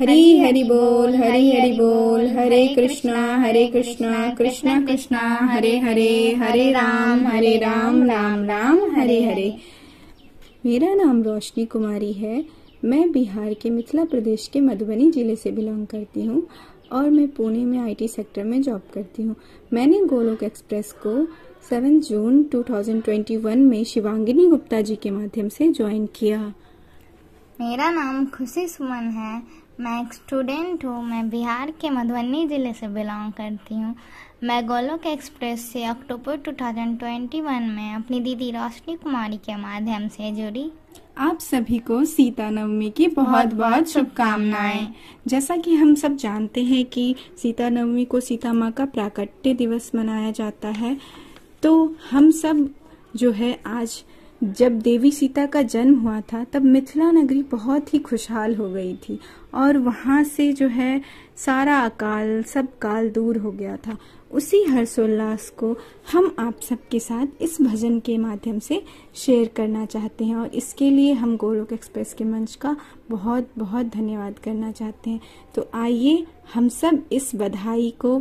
हरी हरि बोल, हरी हरि बोल, हरे कृष्णा हरे कृष्णा कृष्णा कृष्णा, हरे हरे हरे राम हरे राम राम राम, हरे हरे। मेरा नाम रोशनी कुमारी है। मैं बिहार के मिथिला प्रदेश के मधुबनी ज़िले से बिलोंग करती हूँ और मैं पुणे में आईटी सेक्टर में जॉब करती हूँ। मैंने गोलोक एक्सप्रेस को 7 जून 2021 में शिवांगिनी गुप्ता जी के माध्यम से ज्वाइन किया। मेरा नाम खुशी सुमन है। मैं एक स्टूडेंट हूँ मैं बिहार के मधुबनी ज़िले से बिलोंग करती हूँ। मैं गोलोक एक्सप्रेस से अक्टूबर 2021 में अपनी दीदी रोशनी कुमारी के माध्यम से जुड़ी। आप सभी को सीता नवमी की बहुत बहुत शुभकामनाएँ। जैसा कि हम सब जानते हैं कि सीता नवमी को सीता माँ का प्राकट्य दिवस मनाया जाता है तो हम सब जो है आज जब देवी सीता का जन्म हुआ था, तब मिथिला नगरी बहुत ही खुशहाल हो गई थी और वहाँ से जो है सारा अकाल, सब काल दूर हो गया था। उसी हर्षोल्लास को हम आप सबके साथ इस भजन के माध्यम से शेयर करना चाहते हैं और इसके लिए हम गोलोक एक्सप्रेस के मंच का बहुत बहुत धन्यवाद करना चाहते हैं। तो आइए हम सब इस बधाई को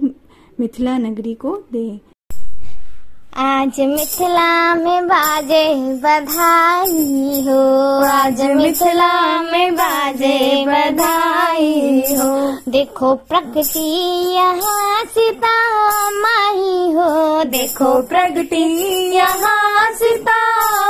मिथिला नगरी को दें। आज मिथिला में बाजे बधाई हो। आज मिथिला में बाजे बधाई देखो प्रकृति यहाँ सीता माही हो। देखो प्रकृति यहाँ सीता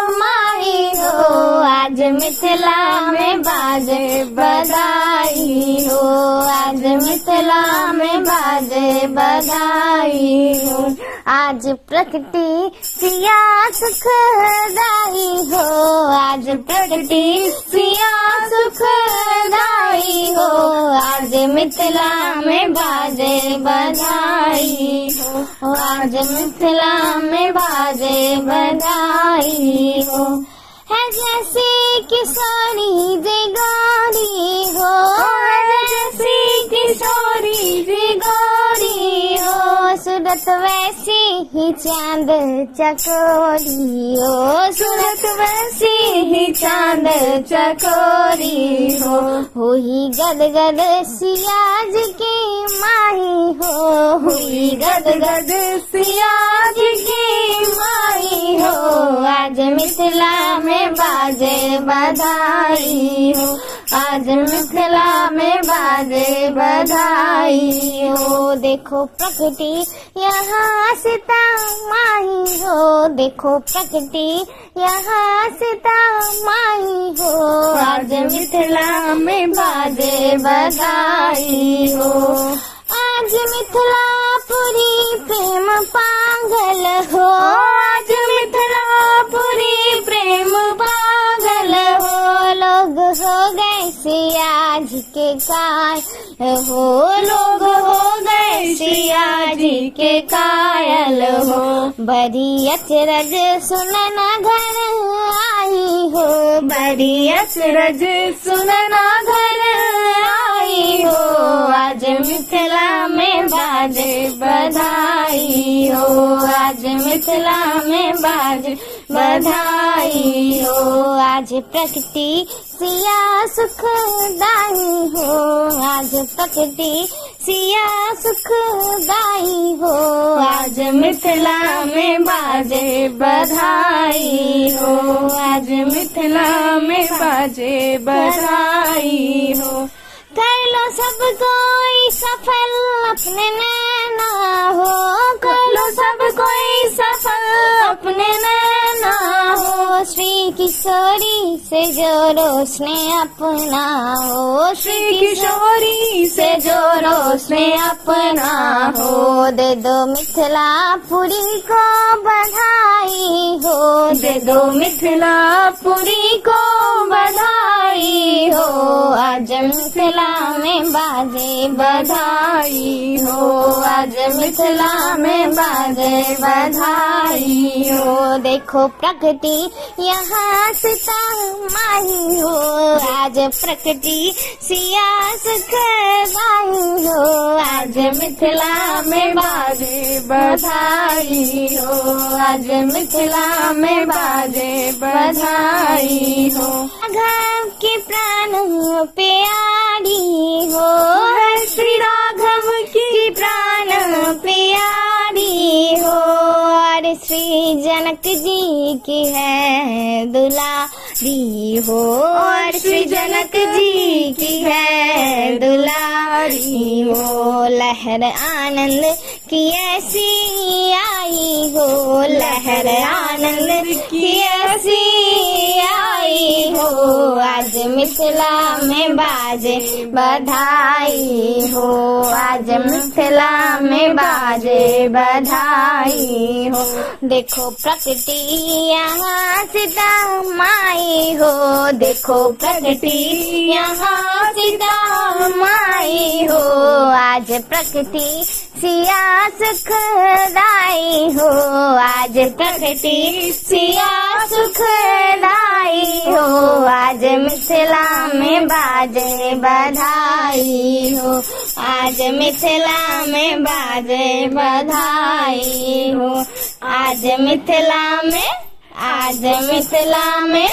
माही हो। आज मिथिला में बाजे बधाई हो। आज मिथिला में बाजे बधाई हो। आज प्रकृति सिया सुखदाई हो। आज प्रकृति सिया सुखदाई हो। आज मिथिला में बाजे बधाई हो आज मिथिला में बाजे बधाई हो है जैसे किसानी जगोरी हो है सूरत वैसी ही चाँद चकोरी हो सूरत वैसी ही चाँद चकोरी हो हुई गद गद सियाज की माही हो हुई गद गद सियाज की माही हो आज मिथिला में बाजे बधाई हो आज मिथिला में बाजे बधाई। हो देखो प्रकृति, यहाँ सीता माही। हो देखो प्रकृति, यहाँ सीता माही। हो आज मिथिला में बाजे बधाई। हो आज मिथिला पुरी प्रेम पागल। हो आज मिथिला जी के कायल हो लोग हो गए सिया जी के कायल हो। बड़ी अचरज सुनना घर आई हो। बड़ी अचरज सुनना घर आई हो। आज मिथिला में बाजे बधाई हो। आज मिथिला में बाजे बधाई हो। आज प्रकृति सिया सुखदाई हो। आज प्रकृति सिया सुखदाई हो। आज मिथिला में बाजे बधाई हो। आज मिथिला में बाजे बधाई हो। कर लो सब कोई सफल अपने नैना हो। कर लो सब श्री श्री किशोरी से जो रोशने अपना हो श्री किशोरी से जो रोशने अपना हो दे दो मिथिला पुरी को बधाई हो। दे दो मिथिला पुरी को बधाई हो। आज मिथिला में बाजे बधाई हो। आज मिथिला में बाजे बधाई हो। देखो प्रकृति यहाँ सीता माही हो। आज प्रकृति सिया सुख बाई हो। आज मिथिला में बाजे बधाई हो। आज मिथिला में बाजे बधाई हो। राघव के प्राण प्यारी हो। श्री राघव की प्राण प्यारी श्री जनक जी की है दुलारी हो, और श्री जनक जी की है दुलारी हो। लहर आनंद की ऐसी आई हो, लहर आनंद की ऐसी आई हो। आज मिथिला में बाजे बधाई हो, आज मिथिला में बाजे बधाई हो। देखो प्रकृति यहाँ सीता माई हो, देखो प्रकृति यहाँ सीता माई हो। आज प्रकृति सिया सुखदाई हो। आज प्रकृति सिया सुखदाई हो। आज मिथिला में बाजे बधाई हो। आज मिथिला में बाजे बधाई हो। आज मिथिला में, आज मिथिला में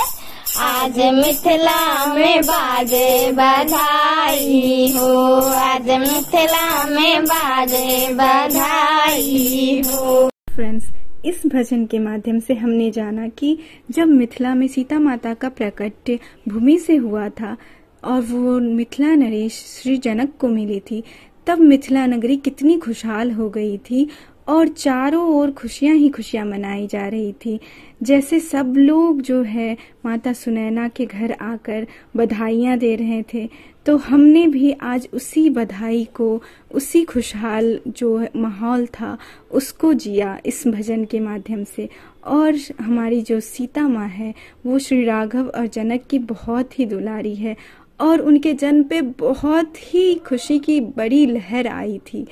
आज मिथिला में बाजे बधाई हो। आज मिथिला में बाजे बधाई हो। फ्रेंड्स इस भजन के माध्यम से हमने जाना कि जब मिथिला में सीता माता का प्रकट भूमि से हुआ था और वो मिथिला नरेश श्री जनक को मिली थी, तब मिथिला नगरी कितनी खुशहाल हो गई थी और चारों ओर खुशियाँ ही खुशियाँ मनाई जा रही थी। जैसे सब लोग जो है माता सुनैना के घर आकर बधाइयाँ दे रहे थे तो हमने भी आज उसी बधाई को, उसी खुशहाल जो माहौल था, उसको जिया इस भजन के माध्यम से। और हमारी जो सीता माँ है, वो श्री राघव और जनक की बहुत ही दुलारी है और उनके जन्म पे बहुत ही खुशी की बड़ी लहर आई थी।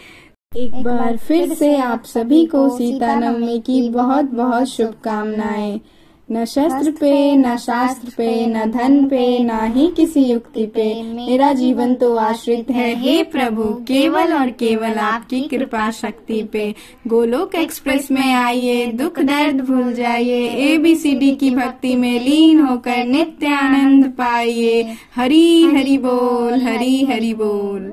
एक बार फिर से आप सभी को सीता नवमी की बहुत बहुत शुभकामनाएँ। न शस्त्र पे न शास्त्र पे न धन पे न ही किसी युक्ति पे मेरा जीवन तो आश्रित है। हे। प्रभु केवल और केवल आपकी कृपा शक्ति पे। गोलोक एक्सप्रेस में आइए दुख दर्द भूल जाइए ए बी सी डी की भक्ति में लीन होकर नित्य आनंद पाइए। हरी हरि बोल हरी हरि बोल।